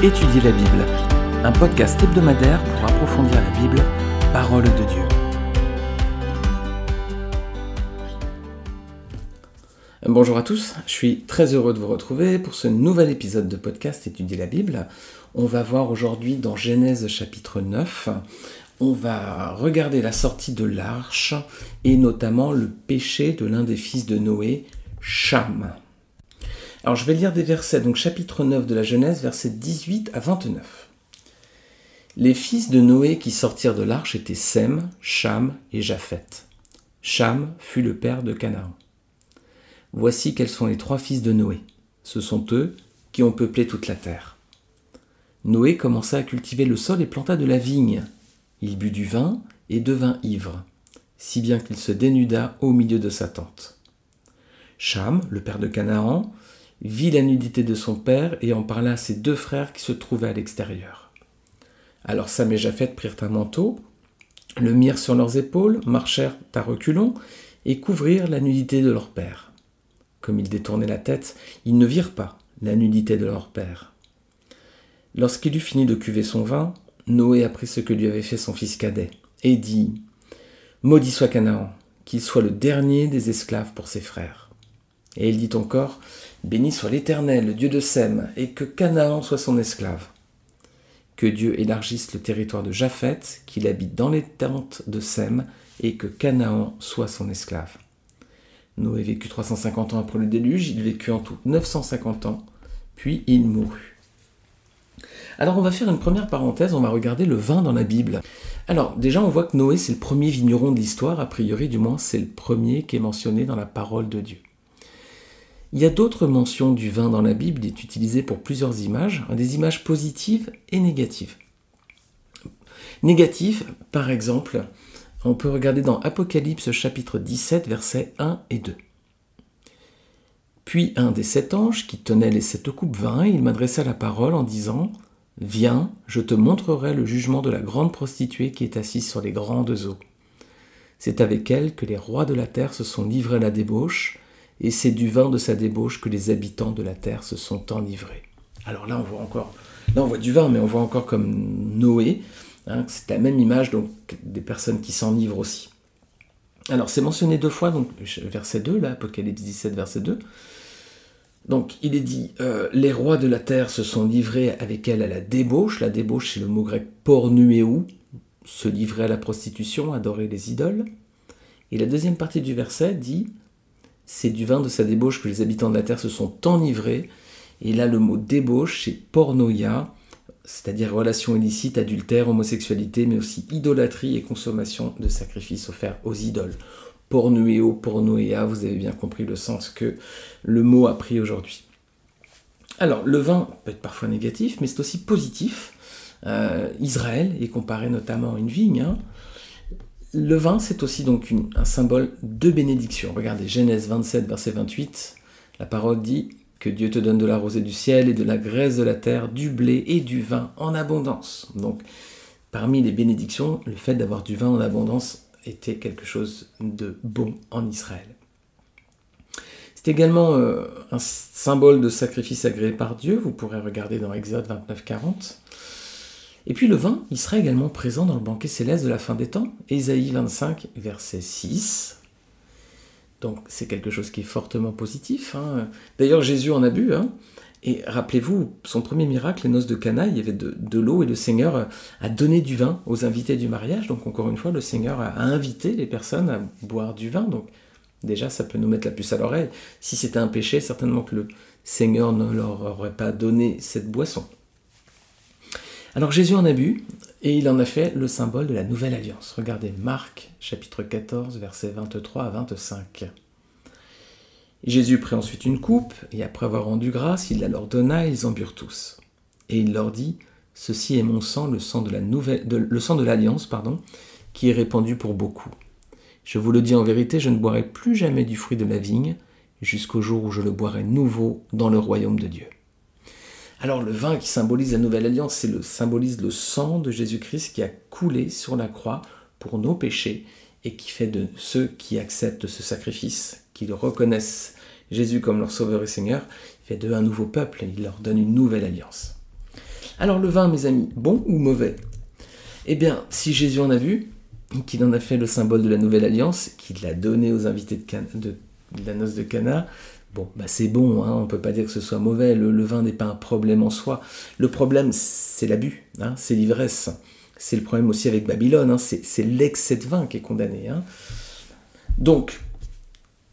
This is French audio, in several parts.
Étudier la Bible, un podcast hebdomadaire pour approfondir la Bible, parole de Dieu. Bonjour à tous, je suis très heureux de vous retrouver pour ce nouvel épisode de podcast Étudier la Bible. On va voir aujourd'hui dans Genèse chapitre 9, on va regarder la sortie de l'arche et notamment le péché de l'un des fils de Noé, Cham. Alors je vais lire des versets, donc chapitre 9 de la Genèse, versets 18 à 29. Les fils de Noé qui sortirent de l'arche étaient Sem, Cham et Japheth. Cham fut le père de Canaan. Voici quels sont les trois fils de Noé. Ce sont eux qui ont peuplé toute la terre. Noé commença à cultiver le sol et planta de la vigne. Il but du vin et devint ivre, si bien qu'il se dénuda au milieu de sa tente. Cham, le père de Canaan, vit la nudité de son père et en parla à ses deux frères qui se trouvaient à l'extérieur. Alors Sam et Japheth prirent un manteau, le mirent sur leurs épaules, marchèrent à reculons et couvrirent la nudité de leur père. Comme ils détournaient la tête, ils ne virent pas la nudité de leur père. Lorsqu'il eut fini de cuver son vin, Noé apprit ce que lui avait fait son fils cadet, et dit Maudit soit Canaan, qu'il soit le dernier des esclaves pour ses frères. Et il dit encore Béni soit l'Éternel, le Dieu de Sem, et que Canaan soit son esclave. Que Dieu élargisse le territoire de Japheth, qu'il habite dans les tentes de Sem, et que Canaan soit son esclave. Noé vécut 350 ans après le déluge, il vécut en tout 950 ans, puis il mourut. Alors on va faire une première parenthèse, on va regarder le vin dans la Bible. Alors déjà on voit que Noé c'est le premier vigneron de l'histoire, a priori du moins c'est le premier qui est mentionné dans la parole de Dieu. Il y a d'autres mentions du vin dans la Bible, il est utilisé pour plusieurs images, des images positives et négatives. Négatives, par exemple, on peut regarder dans Apocalypse chapitre 17, versets 1 et 2. Puis un des sept anges qui tenait les sept coupes vin, il m'adressa la parole en disant Viens, je te montrerai le jugement de la grande prostituée qui est assise sur les grandes eaux. C'est avec elle que les rois de la terre se sont livrés à la débauche, et c'est du vin de sa débauche que les habitants de la terre se sont enivrés. Alors là, on voit encore, là on voit du vin, mais on voit encore comme Noé, hein, c'est la même image donc des personnes qui s'enivrent aussi. Alors c'est mentionné deux fois, donc verset 2, là, Apocalypse 17, verset 2. Donc il est dit, euh, les rois de la terre se sont livrés avec elle à la débauche. La débauche, c'est le mot grec pornuéou, se livrer à la prostitution, adorer les idoles. Et la deuxième partie du verset dit, c'est du vin de sa débauche que les habitants de la terre se sont enivrés. Et là, le mot débauche, c'est pornoïa, c'est-à-dire relation illicite, adultère, homosexualité, mais aussi idolâtrie et consommation de sacrifices offerts aux idoles. Pornuéo, pornoïa, vous avez bien compris le sens que le mot a pris aujourd'hui. Alors, le vin peut être parfois négatif, mais c'est aussi positif. Euh, Israël est comparé notamment à une vigne. Hein. Le vin, c'est aussi donc un symbole de bénédiction. Regardez Genèse 27, verset 28. La parole dit que Dieu te donne de la rosée du ciel et de la graisse de la terre, du blé et du vin en abondance. Donc, parmi les bénédictions, le fait d'avoir du vin en abondance était quelque chose de bon en Israël. C'est également euh, un symbole de sacrifice agréé par Dieu. Vous pourrez regarder dans Exode 29, 40. Et puis le vin, il sera également présent dans le banquet céleste de la fin des temps, Ésaïe 25, verset 6. Donc c'est quelque chose qui est fortement positif. Hein. D'ailleurs Jésus en a bu, hein. et rappelez-vous, son premier miracle, les noces de Cana, il y avait de, l'eau et le Seigneur a donné du vin aux invités du mariage. Donc encore une fois, le Seigneur a invité les personnes à boire du vin. Donc déjà, ça peut nous mettre la puce à l'oreille. Si c'était un péché, certainement que le Seigneur ne leur aurait pas donné cette boisson. Alors Jésus en a bu et il en a fait le symbole de la nouvelle alliance. Regardez Marc chapitre 14 versets 23 à 25. Jésus prit ensuite une coupe et après avoir rendu grâce, il la leur donna et ils en burent tous. Et il leur dit Ceci est mon sang, le sang de la nouvelle, le sang de l'alliance, pardon, qui est répandu pour beaucoup. Je vous le dis en vérité, je ne boirai plus jamais du fruit de la vigne jusqu'au jour où je le boirai nouveau dans le royaume de Dieu. Alors le vin qui symbolise la nouvelle alliance, c'est le symbolise le sang de Jésus-Christ qui a coulé sur la croix pour nos péchés et qui fait de ceux qui acceptent ce sacrifice, qui le reconnaissent Jésus comme leur sauveur et Seigneur, fait d'eux un nouveau peuple et il leur donne une nouvelle alliance. Alors le vin, mes amis, bon ou mauvais? Eh bien, si Jésus en a vu, qu'il en a fait le symbole de la nouvelle alliance, qu'il l'a donné aux invités de, la noce de Cana, bon, bah c'est bon, hein, on ne peut pas dire que ce soit mauvais, le, vin n'est pas un problème en soi. Le problème, c'est l'abus, hein, c'est l'ivresse. C'est le problème aussi avec Babylone, hein, c'est l'excès de vin qui est condamné. Donc,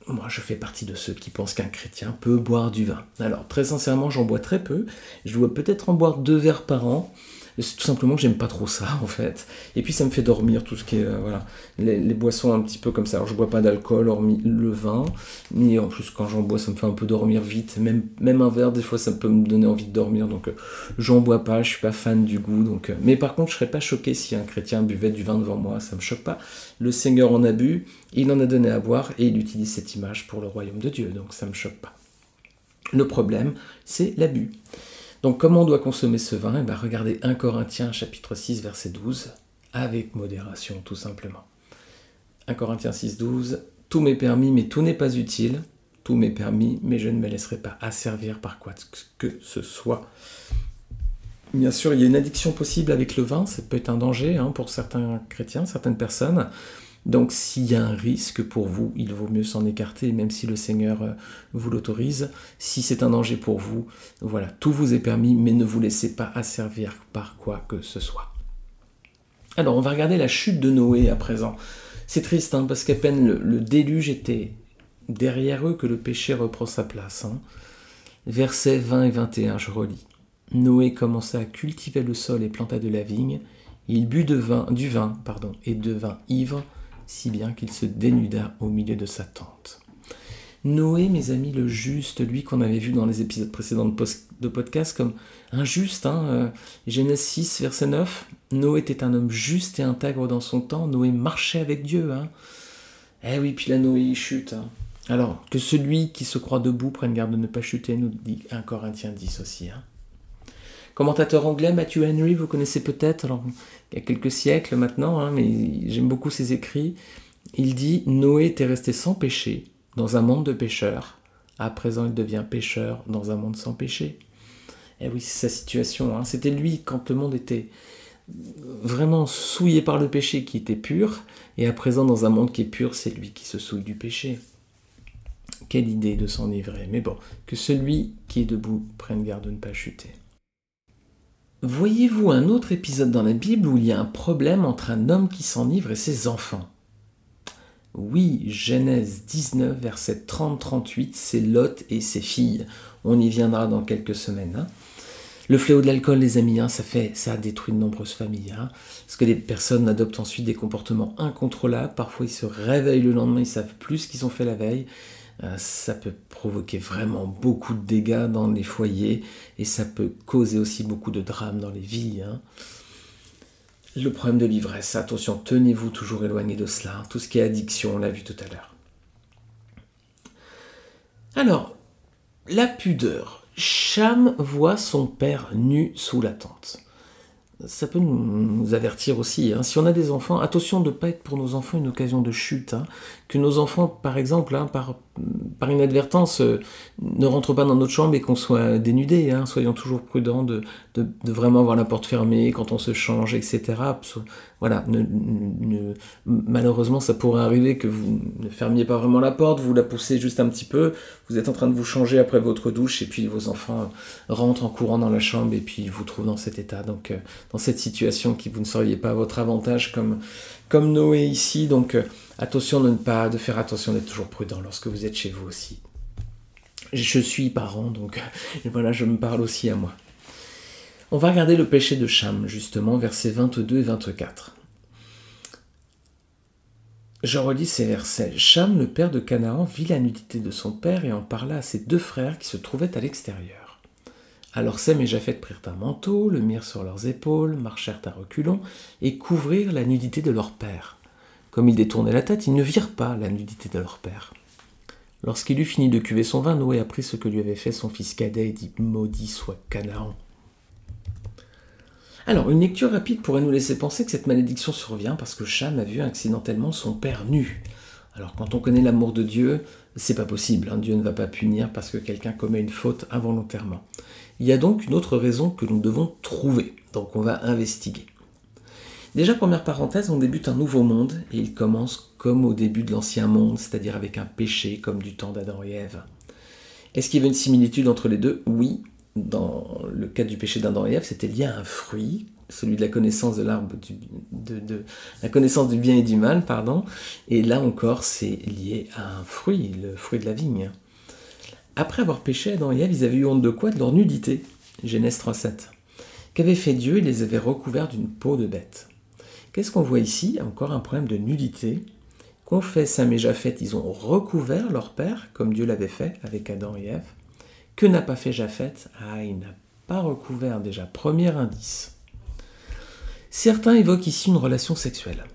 moi je fais partie de ceux qui pensent qu'un chrétien peut boire du vin. Alors très sincèrement j'en bois très peu, je dois peut-être en boire deux verres par an, c'est tout simplement que j'aime pas trop ça en fait. Et puis ça me fait dormir tout ce qui est euh, voilà les, boissons un petit peu comme ça. Alors je bois pas d'alcool hormis le vin, mais en plus quand j'en bois ça me fait un peu dormir vite. Même un verre des fois ça peut me donner envie de dormir donc euh, j'en bois pas. Je suis pas fan du goût donc. Euh, mais par contre je serais pas choqué si un chrétien buvait du vin devant moi. Ça me choque pas. Le Seigneur en a bu, il en a donné à boire et il utilise cette image pour le royaume de Dieu donc ça me choque pas. Le problème c'est l'abus. Donc comment on doit consommer ce vin? Eh bien, Regardez 1 Corinthiens chapitre 6 verset 12, avec modération tout simplement. 1 Corinthiens 6 12, tout m'est permis mais tout n'est pas utile, tout m'est permis mais je ne me laisserai pas asservir par quoi que ce soit. Bien sûr, il y a une addiction possible avec le vin, ça peut être un danger hein, pour certains chrétiens, certaines personnes. Donc s'il y a un risque pour vous, il vaut mieux s'en écarter, même si le Seigneur euh, vous l'autorise. Si c'est un danger pour vous, voilà, tout vous est permis, mais ne vous laissez pas asservir par quoi que ce soit. Alors on va regarder la chute de Noé à présent. C'est triste, hein, parce qu'à peine le, déluge était derrière eux que le péché reprend sa place. Hein. Versets 20 et 21, je relis. Noé commença à cultiver le sol et planta de la vigne. Il but de vin, du vin pardon, et devint ivre si bien qu'il se dénuda au milieu de sa tente. Noé, mes amis, le juste, lui qu'on avait vu dans les épisodes précédents de podcast comme un juste, hein, euh, Genèse 6, verset 9, Noé était un homme juste et intègre dans son temps, Noé marchait avec Dieu. Hein. Eh oui, puis là, Noé, il chute. Hein. Alors, que celui qui se croit debout prenne garde de ne pas chuter, nous dit 1 Corinthiens 10 aussi. Hein. Commentateur anglais, Matthew Henry, vous connaissez peut-être, il y a quelques siècles maintenant, hein, mais j'aime beaucoup ses écrits. Il dit Noé était resté sans péché dans un monde de pécheurs. À présent, il devient pécheur dans un monde sans péché. Eh oui, c'est sa situation. Hein. C'était lui quand le monde était vraiment souillé par le péché qui était pur, et à présent, dans un monde qui est pur, c'est lui qui se souille du péché. Quelle idée de s'enivrer. Mais bon, que celui qui est debout prenne garde de ne pas chuter. Voyez-vous un autre épisode dans la Bible où il y a un problème entre un homme qui s'enivre et ses enfants? Oui, Genèse 19, verset 30-38, c'est Lot et ses filles. On y viendra dans quelques semaines. Hein. Le fléau de l'alcool, les amis, hein, ça, fait, ça a détruit de nombreuses familles. Hein. parce que les personnes adoptent ensuite des comportements incontrôlables. Parfois, ils se réveillent le lendemain, ils savent plus ce qu'ils ont fait la veille. Euh, ça peut provoquer vraiment beaucoup de dégâts dans les foyers et ça peut causer aussi beaucoup de drames dans les vies. Hein. Le problème de l'ivresse, attention, tenez-vous toujours éloigné de cela. Hein. Tout ce qui est addiction, on l'a vu tout à l'heure. Alors, la pudeur. Cham voit son père nu sous la tente ça peut nous avertir aussi. Hein. Si on a des enfants, attention de ne pas être pour nos enfants une occasion de chute. Hein. Que nos enfants, par exemple, hein, par, par inadvertance, euh, ne rentrent pas dans notre chambre et qu'on soit dénudés. Soyons toujours prudents de, de, vraiment avoir la porte fermée quand on se change, etc. Voilà, malheureusement, ça pourrait arriver que vous ne fermiez pas vraiment la porte, vous la poussez juste un petit peu, vous êtes en train de vous changer après votre douche et puis vos enfants rentrent en courant dans la chambre et puis vous trouvent dans cet état. Euh, cette situation qui vous ne seriez pas à votre avantage comme, comme Noé ici. Donc euh, attention de ne pas de faire attention d'être toujours prudent lorsque vous êtes chez vous aussi. Je suis parent, donc voilà, je me parle aussi à moi. On va regarder le péché de Cham, justement, versets 22 et 24. Je relis ces versets. Cham, le père de Canaan, vit la nudité de son père et en parla à ses deux frères qui se trouvaient à l'extérieur. Alors Sem et Japhet prirent un manteau, le mirent sur leurs épaules, marchèrent à reculons, et couvrirent la nudité de leur père. Comme ils détournaient la tête, ils ne virent pas la nudité de leur père. Lorsqu'il eut fini de cuver son vin, Noé apprit ce que lui avait fait son fils cadet et dit Maudit soit Canaan. Alors, une lecture rapide pourrait nous laisser penser que cette malédiction survient parce que Cham a vu accidentellement son père nu. Alors quand on connaît l'amour de Dieu, c'est pas possible. Hein. Dieu ne va pas punir parce que quelqu'un commet une faute involontairement. Il y a donc une autre raison que nous devons trouver. Donc on va investiguer. Déjà, première parenthèse, on débute un nouveau monde et il commence comme au début de l'ancien monde, c'est-à-dire avec un péché comme du temps d'Adam et Ève. Est-ce qu'il y avait une similitude entre les deux? Oui. Dans le cas du péché d'Adam et Ève, c'était lié à un fruit, celui de la connaissance de l'arbre de, la connaissance du bien et du mal, pardon. Et là encore, c'est lié à un fruit, le fruit de la vigne. Après avoir péché, Adam et Ève, ils avaient eu honte de quoi? De leur nudité. Genèse 3.7. Qu'avait fait Dieu? Il les avait recouverts d'une peau de bête. Qu'est-ce qu'on voit ici? Encore un problème de nudité. Qu'ont fait Sam et Japheth? Ils ont recouvert leur père, comme Dieu l'avait fait avec Adam et Ève. Que n'a pas fait Japheth? Ah, il n'a pas recouvert déjà. Premier indice. Certains évoquent ici une relation sexuelle.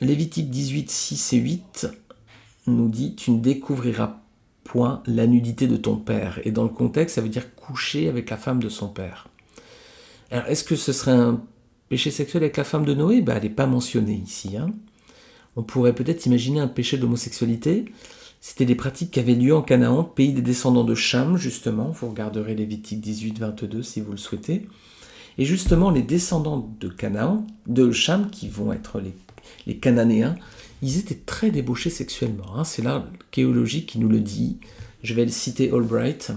Lévitique 18, 6 et 8 nous dit Tu ne découvriras point la nudité de ton père. Et dans le contexte, ça veut dire coucher avec la femme de son père. Alors, est-ce que ce serait un péché sexuel avec la femme de Noé? Ben, Elle n'est pas mentionnée ici. Hein. On pourrait peut-être imaginer un péché d'homosexualité. C'était des pratiques qui avaient lieu en Canaan, pays des descendants de Cham, justement. Vous regarderez Lévitique 18, 22 si vous le souhaitez. Et justement, les descendants de Canaan, de Cham, qui vont être les, Cananéens, ils étaient très débauchés sexuellement. Hein. C'est l'archéologie qui nous le dit. Je vais le citer Albright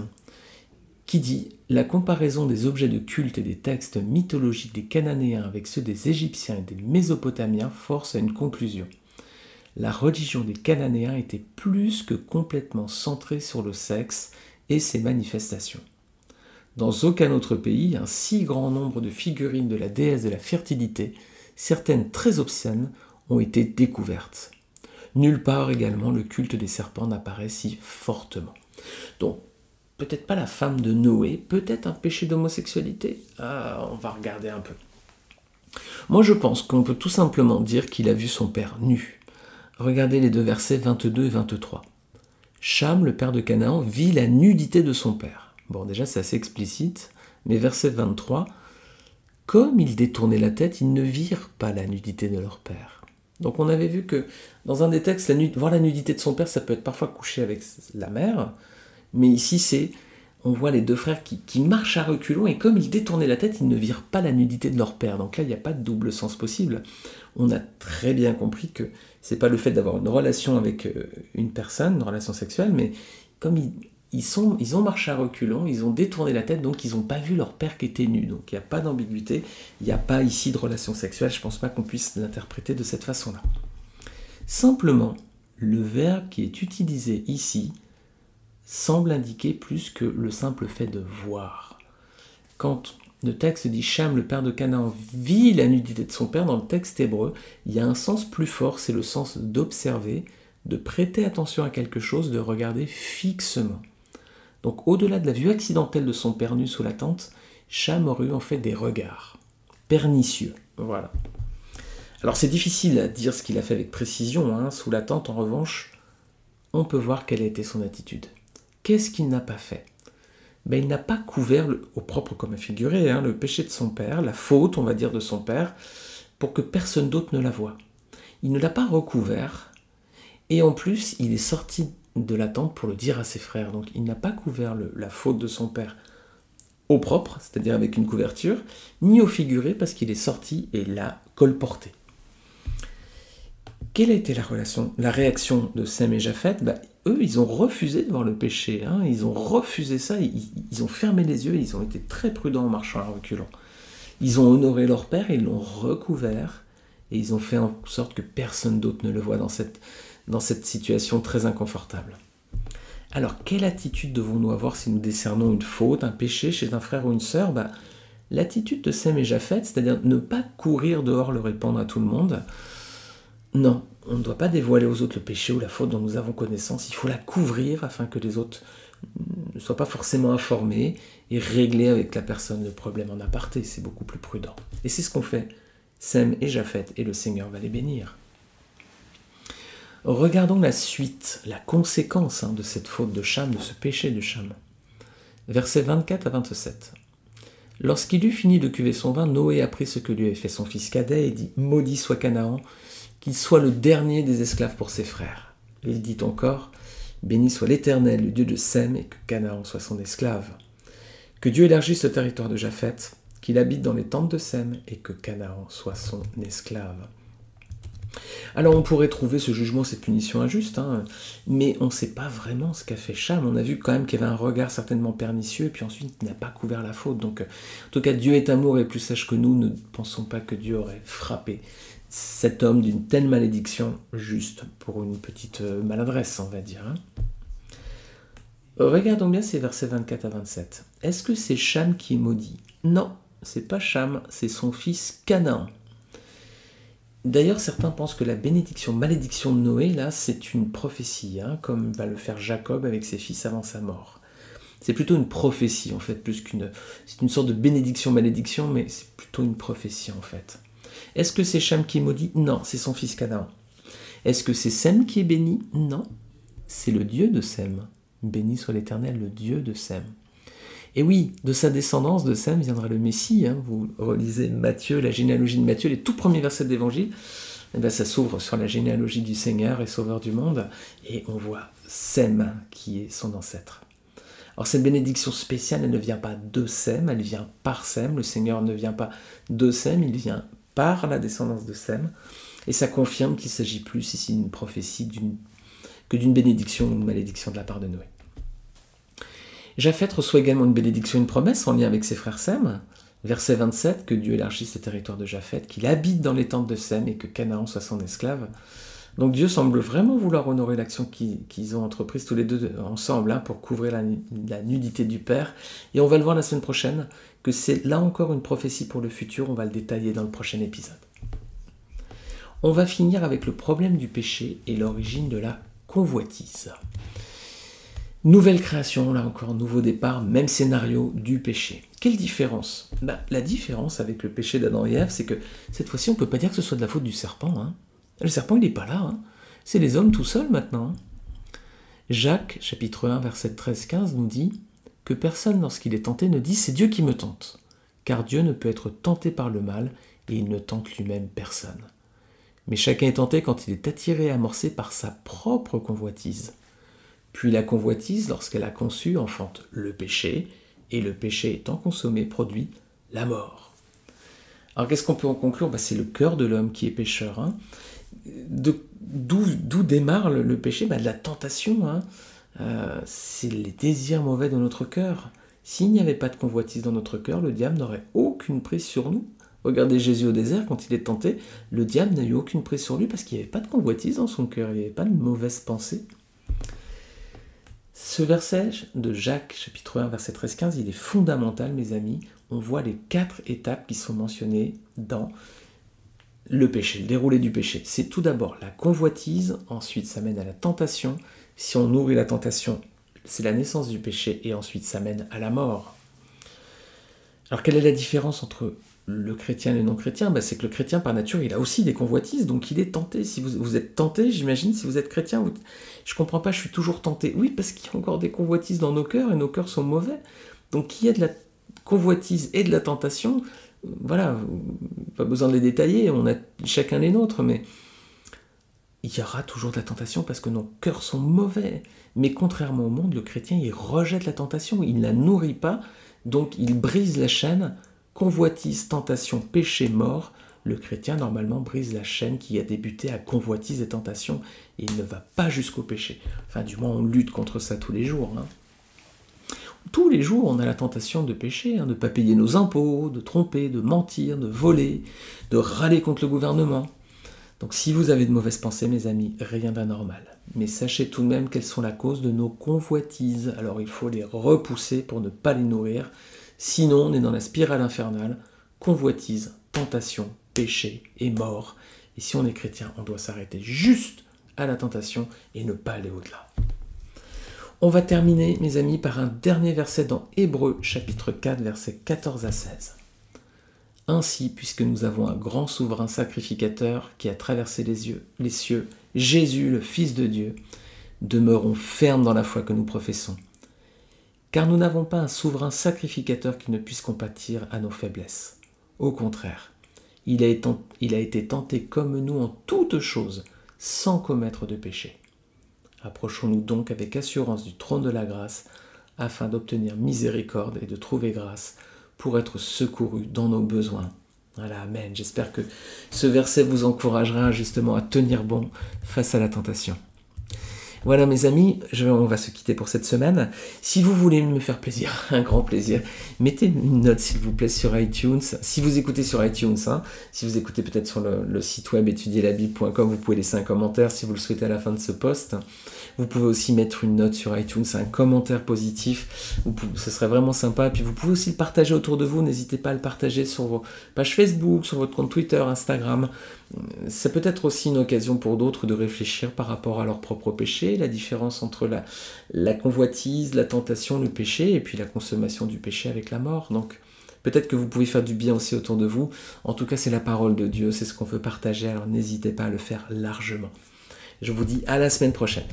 qui dit La comparaison des objets de culte et des textes mythologiques des Cananéens avec ceux des Égyptiens et des Mésopotamiens force à une conclusion. La religion des Cananéens était plus que complètement centrée sur le sexe et ses manifestations. Dans aucun autre pays, un si grand nombre de figurines de la déesse de la fertilité, certaines très obscènes, ont été découvertes. Nulle part également le culte des serpents n'apparaît si fortement. Donc peut-être pas la femme de Noé, peut-être un péché d'homosexualité? Ah, on va regarder un peu. Moi je pense qu'on peut tout simplement dire qu'il a vu son père nu. Regardez les deux versets 22 et 23. Cham, le père de Canaan, vit la nudité de son père. Bon, déjà c'est assez explicite, mais verset 23, comme ils détournaient la tête, ils ne virent pas la nudité de leur père. Donc on avait vu que dans un des textes, voir la nudité de son père, ça peut être parfois couché avec la mère, mais ici, c'est on voit les deux frères qui, marchent à reculons et comme ils détournaient la tête, ils ne virent pas la nudité de leur père. Donc là, il n'y a pas de double sens possible. On a très bien compris que c'est pas le fait d'avoir une relation avec euh, une personne, une relation sexuelle, mais comme ils, ils ont marché à reculons, ils ont détourné la tête, donc ils n'ont pas vu leur père qui était nu. Donc il n'y a pas d'ambiguïté, il n'y a pas ici de relation sexuelle, je ne pense pas qu'on puisse l'interpréter de cette façon-là. Simplement, le verbe qui est utilisé ici, semble indiquer plus que le simple fait de voir. Quand le texte dit Cham, le père de Canaan, vit la nudité de son père, dans le texte hébreu, il y a un sens plus fort, c'est le sens d'observer, de prêter attention à quelque chose, de regarder fixement. Donc au-delà de la vue accidentelle de son père nu sous la tente, eu en fait des regards pernicieux. Voilà. Alors c'est difficile à dire ce qu'il a fait avec précision. Hein. Sous la tente, en revanche, on peut voir quelle a été son attitude. Qu'est-ce qu'il n'a pas fait? Ben, Il n'a pas couvert, au propre comme figuré, hein, le péché de son père, la faute, on va dire, de son père, pour que personne d'autre ne la voie. Il ne l'a pas recouvert, et en plus, il est sorti de la tente pour le dire à ses frères. Donc il n'a pas couvert la faute de son père au propre, c'est-à-dire avec une couverture, ni au figuré parce qu'il est sorti et l'a colporté. Quelle a été la, relation, la réaction de Sem et Japheth ben, eux, ils ont refusé de voir le péché. Hein. Ils ont refusé ça. Ils, ont fermé les yeux. Ils ont été très prudents en marchant à reculant. Ils ont honoré leur père. Ils l'ont recouvert. Et ils ont fait en sorte que personne d'autre ne le voit dans cette, dans cette situation très inconfortable. Alors, quelle attitude devons-nous avoir si nous décernons une faute, un péché chez un frère ou une sœur? Bah, L'attitude de Sem et Japheth, c'est-à-dire ne pas courir dehors le répandre à tout le monde. Non, on ne doit pas dévoiler aux autres le péché ou la faute dont nous avons connaissance, il faut la couvrir afin que les autres ne soient pas forcément informés et régler avec la personne le problème en aparté, c'est beaucoup plus prudent. Et c'est ce qu'on fait. Sem et Japheth, et le Seigneur va les bénir. Regardons la suite, la conséquence hein, de cette faute de Cham, de ce péché de Cham. Versets 24 à 27. Lorsqu'il eut fini de cuver son vin, Noé apprit ce que lui avait fait son fils cadet et dit Maudit soit Canaan, qu'il soit le dernier des esclaves pour ses frères. Il dit encore Béni soit l'Éternel, le Dieu de Sem, et que Canaan soit son esclave. Que Dieu élargisse le territoire de Japheth, qu'il habite dans les tentes de Sem, et que Canaan soit son esclave. Alors on pourrait trouver ce jugement, cette punition injuste, hein, mais on ne sait pas vraiment ce qu'a fait Cham. On a vu quand même qu'il y avait un regard certainement pernicieux, et puis ensuite il n'a pas couvert la faute. Donc en tout cas, Dieu est amour et plus sage que nous, ne pensons pas que Dieu aurait frappé cet homme d'une telle malédiction juste pour une petite euh, maladresse, on va dire. Hein. Regardons bien ces versets 24 à 27. Est-ce que c'est Cham qui est maudit? Non, c'est pas Cham, c'est son fils Canaan. D'ailleurs, certains pensent que la bénédiction, malédiction de Noé, là, c'est une prophétie, hein, comme va le faire Jacob avec ses fils avant sa mort. C'est plutôt une prophétie, en fait, plus qu'une... C'est une sorte de bénédiction-malédiction, mais c'est plutôt une prophétie, en fait. Est-ce que c'est Cham qui est maudit? Non, c'est son fils Canaan. Est-ce que c'est Sem qui est béni? Non, c'est le Dieu de Sem. Béni soit l'Éternel, le Dieu de Sem. Et oui, de sa descendance de Sem viendra le Messie. Hein. Vous relisez Matthieu, la généalogie de Matthieu, les tout premiers versets de l'Évangile. Eh bien, ça s'ouvre sur la généalogie du Seigneur et Sauveur du monde, et on voit Sem qui est son ancêtre. Alors cette bénédiction spéciale, elle ne vient pas de Sem, elle vient par Sem. Le Seigneur ne vient pas de Sem, il vient par la descendance de Sem. Et ça confirme qu'il s'agit plus ici d'une prophétie que d'une bénédiction ou d'une malédiction de la part de Noé. Japheth reçoit également une bénédiction, une promesse en lien avec ses frères Sem. Verset 27, que Dieu élargisse le territoire de Japheth, qu'il habite dans les tentes de Sem et que Canaan soit son esclave. Donc Dieu semble vraiment vouloir honorer l'action qu'ils ont entreprise tous les deux ensemble hein, pour couvrir la, nudité du Père. Et on va le voir la semaine prochaine, que c'est là encore une prophétie pour le futur, on va le détailler dans le prochain épisode. On va finir avec le problème du péché et l'origine de la convoitise. Nouvelle création, là encore, nouveau départ, même scénario du péché. Quelle différence? Bah, La différence avec le péché d'Adam et Ève, c'est que cette fois-ci, on ne peut pas dire que ce soit de la faute du serpent. Hein. Le serpent, il n'est pas là. Hein. C'est les hommes tout seuls maintenant. Hein. Jacques, chapitre 1, verset 13-15, nous dit que personne, lorsqu'il est tenté, ne dit c'est Dieu qui me tente, car Dieu ne peut être tenté par le mal et il ne tente lui-même personne. Mais chacun est tenté quand il est attiré et amorcé par sa propre convoitise. Puis la convoitise, lorsqu'elle a conçu, enfante le péché, et le péché étant consommé produit la mort. Alors qu'est-ce qu'on peut en conclure? Bah, C'est le cœur de l'homme qui est pécheur. Hein. D'où démarre le, péché? Bah, De la tentation. Hein. Euh, c'est les désirs mauvais de notre cœur. S'il n'y avait pas de convoitise dans notre cœur, le diable n'aurait aucune prise sur nous. Regardez Jésus au désert, quand il est tenté, le diable n'a eu aucune prise sur lui parce qu'il n'y avait pas de convoitise dans son cœur, il n'y avait pas de mauvaise pensée. Ce verset de Jacques, chapitre 1, verset 13-15, il est fondamental, mes amis. On voit les quatre étapes qui sont mentionnées dans le péché, le déroulé du péché. C'est tout d'abord la convoitise, ensuite ça mène à la tentation. Si on nourrit la tentation, c'est la naissance du péché, et ensuite ça mène à la mort. Alors quelle est la différence entre le chrétien et non-chrétien, bah, c'est que le chrétien par nature, il a aussi des convoitises, donc il est tenté. Si vous, êtes tenté, j'imagine, si vous êtes chrétien, vous, je comprends pas, je suis toujours tenté. Oui, parce qu'il y a encore des convoitises dans nos cœurs et nos cœurs sont mauvais. Donc il y a de la convoitise et de la tentation. Voilà, pas besoin de les détailler, on a chacun les nôtres, mais il y aura toujours de la tentation parce que nos cœurs sont mauvais. Mais contrairement au monde, le chrétien, il rejette la tentation, il ne la nourrit pas, donc il brise la chaîne convoitise, tentation, péché, mort, le chrétien normalement brise la chaîne qui a débuté à convoitise et tentation et il ne va pas jusqu'au péché. Enfin, du moins, on lutte contre ça tous les jours. Hein. Tous les jours, on a la tentation de pécher, hein, de ne pas payer nos impôts, de tromper, de mentir, de voler, de râler contre le gouvernement. Donc si vous avez de mauvaises pensées, mes amis, rien d'anormal. Mais sachez tout de même quelles sont la cause de nos convoitises. Alors il faut les repousser pour ne pas les nourrir. Sinon, on est dans la spirale infernale, convoitise, tentation, péché et mort. Et si on est chrétien, on doit s'arrêter juste à la tentation et ne pas aller au-delà. On va terminer, mes amis, par un dernier verset dans Hébreu chapitre 4, versets 14 à 16. Ainsi, puisque nous avons un grand souverain sacrificateur qui a traversé les, yeux, les cieux, Jésus, le Fils de Dieu, demeurons fermes dans la foi que nous professons car nous n'avons pas un souverain sacrificateur qui ne puisse compatir à nos faiblesses. Au contraire, Il a, été, tenté comme nous en toutes choses, sans commettre de péché. Approchons-nous donc avec assurance du trône de la grâce, afin d'obtenir miséricorde et de trouver grâce pour être secourus dans nos besoins. Voilà, Amen. J'espère que ce verset vous encouragera justement à tenir bon face à la tentation. Voilà mes amis, on va se quitter pour cette semaine. Si vous voulez me faire plaisir, un grand plaisir, mettez une note s'il vous plaît sur iTunes. Si vous écoutez sur iTunes, hein, si vous écoutez peut-être sur le, site web étudierlabible.com, vous pouvez laisser un commentaire si vous le souhaitez à la fin de ce post. Vous pouvez aussi mettre une note sur iTunes, un commentaire positif. ce serait vraiment sympa. Et puis vous pouvez aussi le partager autour de vous. N'hésitez pas à le partager sur vos pages Facebook, sur votre compte Twitter, Instagram. C'est peut-être aussi une occasion pour d'autres de réfléchir par rapport à leur propre la différence entre la, la convoitise, la tentation, le péché, et puis la consommation du péché avec la mort. Donc peut-être que vous pouvez faire du bien aussi autour de vous. En tout cas, c'est la parole de Dieu, c'est ce qu'on veut partager, alors n'hésitez pas à le faire largement. Je vous dis à la semaine prochaine.